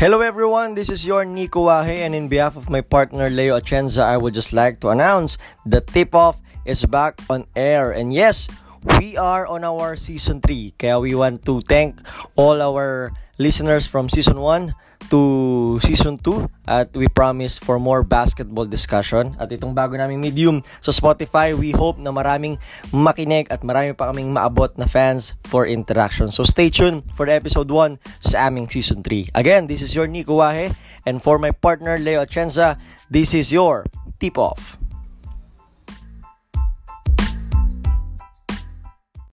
Hello everyone, this is your Nico Wahe and in behalf of my partner Leo Atienza, I would just like to announce the tip-off is back on air. And yes, we are on our season 3. Kaya we want to thank all our listeners from season 1 to season 2 at we promise for more basketball discussion. At itong bago naming medium sa Spotify we hope na maraming makinig at marami pa kaming maabot na fans for interaction. So stay tuned for episode 1 sa aming season 3 again this is your Nico Wahe and for my partner Leo Atienza this is your tip off